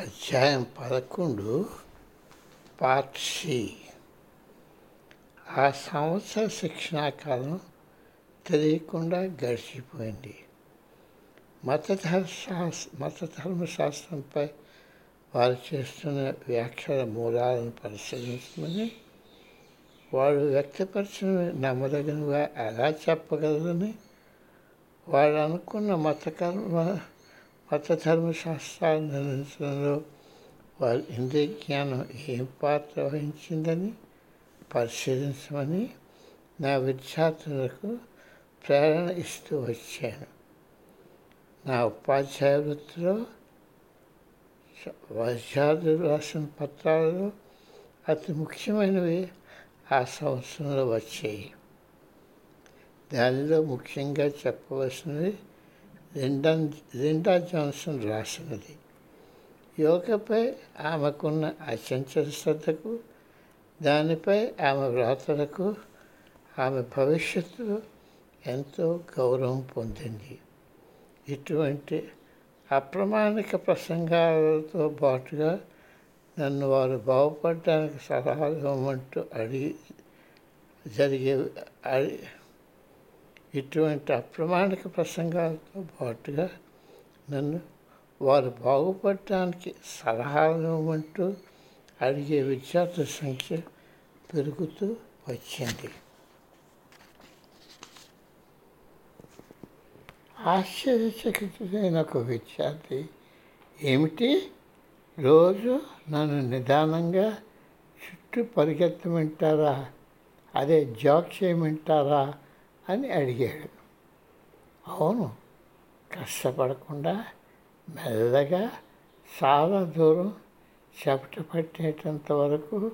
అధ్యాయం పదకొండు part C ఆ సంవత్సర శిక్షణాకాలం తెలియకుండా గడిచిపోయింది. మతధర్మ శాస్త్ర మత వారు చేస్తున్న వ్యాఖ్యల మూలాలను పరిశీలించమని వారు వ్యక్తపరిచిన నమ్మదగినగా ఎలా చెప్పగలరని వారు అనుకున్న మతకర్మ ధర్మశాస్త్రాలు నిర్ణయించడంలో వారి ఇంద్రియ జ్ఞానం ఏం పాత్ర వహించిందని పరిశీలించమని నా విద్యార్థులకు ప్రేరణ ఇస్తూ వచ్చాను. నా ఉపాధ్యాయ వృత్తిలో విద్యార్థులు రాసిన పత్రాలలో అతి ముఖ్యమైనవి ఆ సంవత్సరంలో వచ్చాయి. దానిలో ముఖ్యంగా చెప్పవలసినవి లిండా లిండా జాన్సన్ రాసినది. యోగపై ఆమెకున్న అచంచల శ్రద్ధకు దానిపై ఆమె వ్రాతలకు ఆమె భవిష్యత్తులో ఎంతో గౌరవం పొందింది. ఇటువంటి అప్రమాణిక ప్రసంగాలతో పాటుగా నన్ను వారు బాగుపడడానికి సలహాలు ఇవ్వమంటూ అడిగి జరిగే ఇటువంటి అప్రమాణిక ప్రసంగాలతో పాటుగా నన్ను వారు బాగుపడటానికి సలహాలు ఇవ్వమంటూ అడిగే విద్యార్థుల సంఖ్య పెరుగుతూ వచ్చింది. ఆశ్చర్యచకితుడైన ఒక విద్యార్థి ఏమిటి? రోజు నన్ను నిదానంగా చుట్టూ పరిగెత్తమంటారా? అదే జాగ్ చేయమంటారా? అని అడిగాడు. అవును కష్టపడకుండా మెల్లగా చాలా దూరం చెపట పట్టేటంత వరకు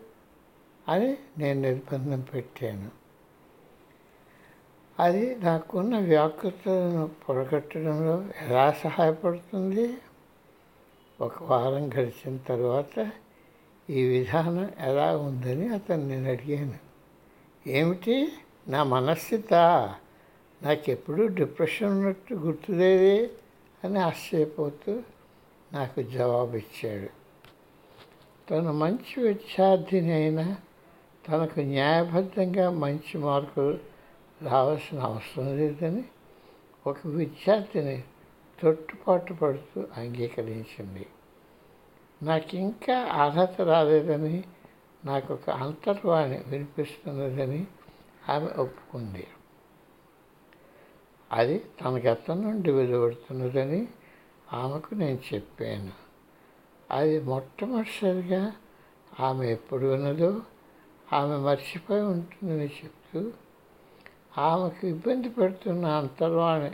అని నేను నిర్బంధం పెట్టాను. అది నాకున్న వ్యాకృతలను పొడగట్టడంలో ఎలా సహాయపడుతుంది? ఒక వారం గడిచిన తర్వాత ఈ విధానం ఎలా ఉందని అతను నేను అడిగాను. ఏమిటి? నా మనస్థిత నాకెప్పుడు డిప్రెషన్ ఉన్నట్టు గుర్తులేదే అని ఆశ్చర్యపోతూ నాకు జవాబు ఇచ్చాడు తను మంచి విద్యార్థిని అయినా తనకు న్యాయబద్ధంగా మంచి మార్కులు రావాల్సిన అవసరం లేదని ఒక విద్యార్థిని తొట్టుపాటు పడుతూ అంగీకరించింది. నాకు ఇంకా అర్హత రాలేదని నాకు ఒక అంతర్వాణి వినిపిస్తున్నదని ఆమె ఒప్పుకుంది. అది తనకెత్త నుండి వెలువడుతున్నదని ఆమెకు నేను చెప్పాను. అది మొట్టమొదటిసారిగా ఆమె ఎప్పుడు ఉన్నదో ఆమె మర్చిపోయి ఉంటుందని చెప్తూ ఆమెకు ఇబ్బంది పెడుతున్న అంతర్వాణి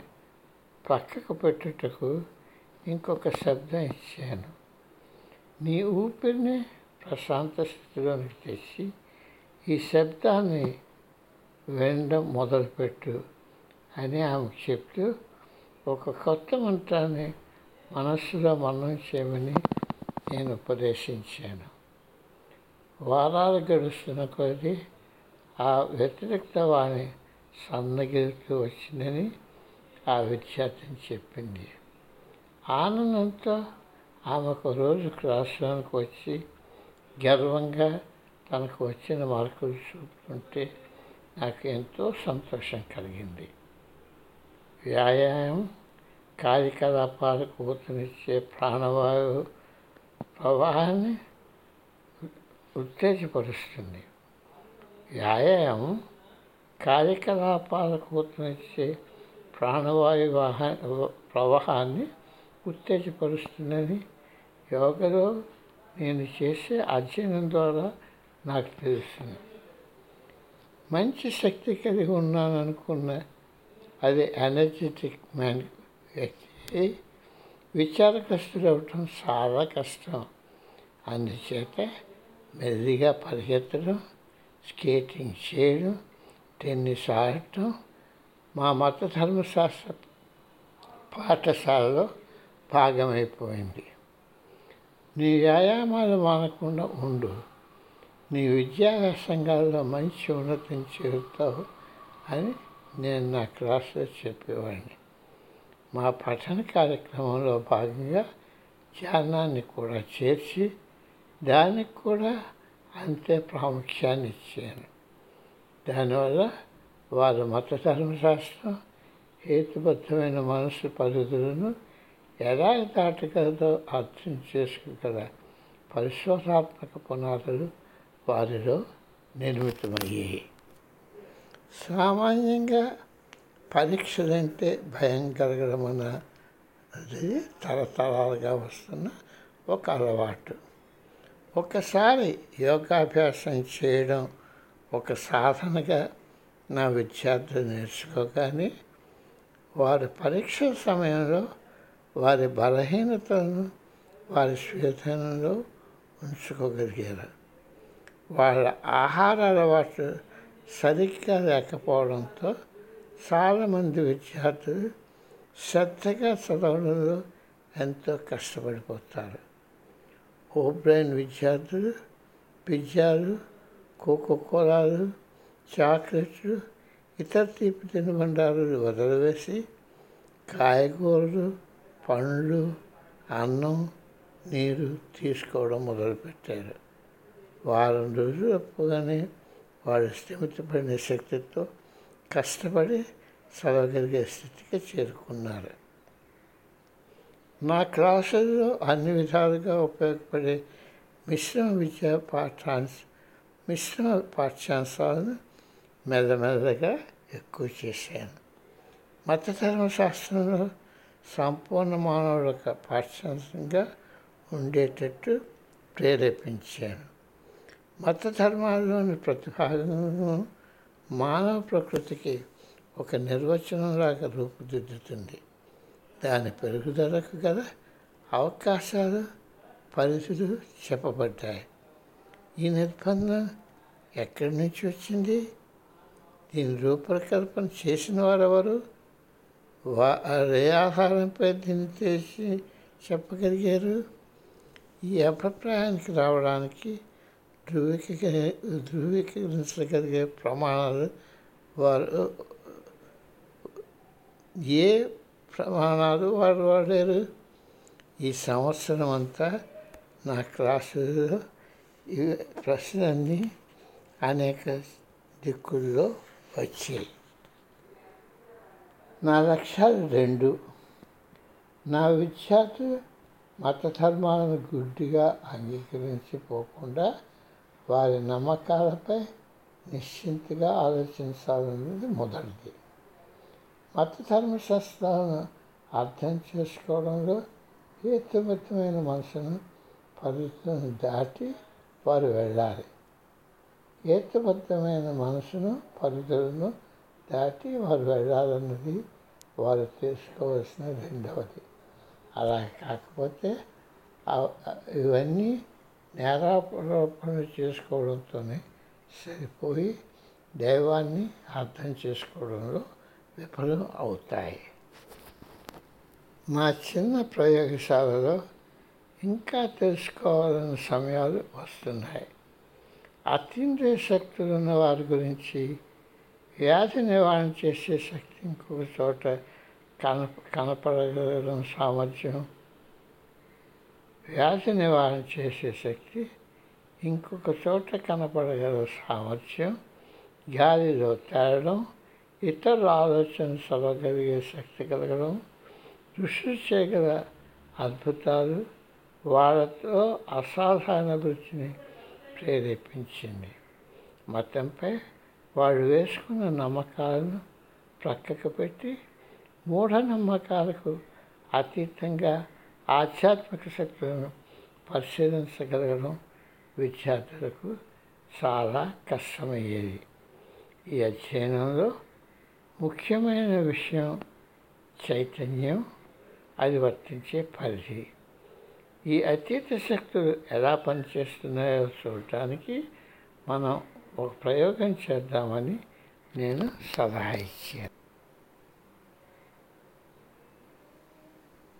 పక్కకు పెట్టుటకు ఇంకొక శబ్దం ఇచ్చాను. నీ ఊపిరిని ప్రశాంత స్థితిలోనికి తెచ్చి ఈ శబ్దాన్ని వినడం మొదలుపెట్టు అని ఆమెకు చెప్తూ ఒక కొత్త మంత్రాన్ని మనస్సులో మనం చేయమని నేను ఉపదేశించాను. వారాలు గడుస్తున్న కొద్దీ ఆ వ్యతిరేకత వాణి సన్నగిలుతూ వచ్చిందని ఆ విద్యార్థిని చెప్పింది. ఆనందంతో ఆమెకు రోజు క్లాస్లోనికి వచ్చి గర్వంగా తనకు వచ్చిన మార్కులు చూపుతుంటే నాకు ఎంతో సంతోషం కలిగింది. వ్యాయామం కార్యకలాపాలకు ఊతనిచ్చే ప్రాణవాయువు ప్రవాహాన్ని ఉత్తేజపరుస్తుంది. వ్యాయామం కార్యకలాపాలకు ఊతనిచ్చే ప్రాణవాయు వాహ ప్రవాహాన్ని ఉత్తేజపరుస్తుందని యోగలో నేను చేసే అధ్యయనం ద్వారా నాకు తెలుస్తుంది. మంచి శక్తి కలిగి ఉన్నాననుకున్న అది ఎనర్జెటిక్ మ్యాన్ వ్యక్తి విచారగ్రస్తులు అవటం చాలా కష్టం. అందుచేత మెల్లిగా పరిగెత్తడం స్కేటింగ్ చేయడం టెన్నిస్ ఆడటం మా మత ధర్మశాస్త్ర పాఠశాలలో భాగమైపోయింది. నీ వ్యాయామాలు మానకుండా ఉండు. నీ విద్యా వ్యాసంగాల్లో మంచి ఉన్నతిని చేరుతావు అని నేను నా క్లాసులో చెప్పేవాడిని. మా పఠన కార్యక్రమంలో భాగంగా ధ్యానాన్ని కూడా చేర్చి దానికి కూడా అంతే ప్రాముఖ్యాన్ని ఇచ్చాను. దానివల్ల వారు మత ధర్మశాస్త్రం హేతుబద్ధమైన మనసు పరిధులను ఎలా దాటగలదో అర్థం చేసుకోగల పరిశోధాత్మక పునాదులు వారిలో నిర్మితమయ్యాయి సామాన్యంగా పరీక్షలంటే భయం కలగడం అన్నది తరతరాలుగా వస్తున్న ఒక అలవాటు. ఒకసారి యోగాభ్యాసం చేయడం ఒక సాధనగా నా విద్యార్థులు నేర్చుకోగానే వారి పరీక్ష సమయంలో వారి బలహీనతలను వారి స్వేదనలో ఉంచుకోగలిగారు. వాళ్ళ ఆహార అలవాటు సరిగ్గా లేకపోవడంతో చాలామంది విద్యార్థులు శ్రద్ధగా చదవడంలో ఎంతో కష్టపడిపోతారు. ఓబ్రైన్ విద్యార్థులు పిజ్జాలు కోకోకోలాలు చాక్లెట్లు ఇతర తీపి తినుబండాలు వదిలివేసి కాయగూరలు పండ్లు అన్నం నీరు తీసుకోవడం మొదలుపెట్టారు. వారం రోజులు అప్పుగానే వాడు స్థిమితపడిన శక్తితో కష్టపడి చదవగలిగే స్థితికి చేరుకున్నారు. నా క్లాసుల్లో అన్ని విధాలుగా ఉపయోగపడే మిశ్రమ విద్యా పాఠాంశ మిశ్రమ పాఠ్యాంశాలను మెల్లమెల్లగా ఎక్కువ చేశాను. మత ధర్మశాస్త్రంలో సంపూర్ణ మానవుల పాఠ్యాంశంగా ఉండేటట్టు ప్రేరేపించాను. మత ధర్మాల్లోని ప్రతిపాదనను మానవ ప్రకృతికి ఒక నిర్వచనంలాగా రూపుదిద్దుతుంది. దాని పెరుగుదలకు గల అవకాశాలు పరిధులు చెప్పబడ్డాయి. ఈ నిర్బంధం ఎక్కడి నుంచి వచ్చింది? దీని రూపకల్పన చేసిన వారెవరు? వారే ఆహారంపై దీన్ని చేసి చెప్పగలిగారు? ఈ అభిప్రాయానికి రావడానికి ధృవీకరి ధృవీకరించగలిగే ప్రమాణాలు వారు ఏ ప్రమాణాలు వారు వాడారు? ఈ సంవత్సరం అంతా నా క్లాసులో ఈ ప్రశ్నలన్నీ అనేక దిక్కుల్లో వచ్చాయి. నా లక్ష్యాలు రెండు. నా విద్యార్థులు మత ధర్మాలను గుడ్డిగా అంగీకరించిపోకుండా వారి నమ్మకాలపై నిశ్చింతగా ఆలోచించాలన్నది మొదటిది. మత ధర్మశాస్త్రాలను అర్థం చేసుకోవడంలో హేతుబద్ధమైన మనసును పరిస్థితులను దాటి వారు వెళ్ళాలి. హేతుబద్ధమైన మనసును పరిధులను దాటి వారు వెళ్ళాలన్నది వారు తెలుసుకోవాల్సిన రెండవది. అలా కాకపోతే ఇవన్నీ నేరారోపణ చేసుకోవడంతోనే సరిపోయి దైవాన్ని అర్థం చేసుకోవడంలో విఫలం అవుతాయి. మా చిన్న ప్రయోగశాలలో ఇంకా తెలుసుకోవాలన్న సమయాలు వస్తున్నాయి. అతీంద్రియ శక్తులు ఉన్న వారి గురించి వ్యాధి నివారణ చేసే శక్తి ఇంకొక చోట కన కనపడగలం సామర్థ్యం వ్యాధి నివారణ చేసే శక్తి ఇంకొక చోట కనపడగల సామర్థ్యం గాలిలో తేరడం ఇతరుల ఆలోచన చదవగలిగే శక్తి కలగడం దృష్టి చేయగల అద్భుతాలు వాళ్ళతో అసాధారణ వృత్తిని ప్రేరేపించింది. మతంపై వాళ్ళు వేసుకున్న నమ్మకాలను ప్రక్కకు పెట్టి మూఢనమ్మకాలకు అతీతంగా ఆధ్యాత్మిక శక్తులను పరిశీలించగలగడం విద్యార్థులకు చాలా కష్టమయ్యేది. ఈ అధ్యయనంలో ముఖ్యమైన విషయం చైతన్యం అది వర్తించే పరిధి. ఈ అతీత శక్తులు ఎలా పనిచేస్తున్నాయో చూడటానికి మనం ఒక ప్రయోగం చేద్దామని నేను సలహా ఇచ్చాను.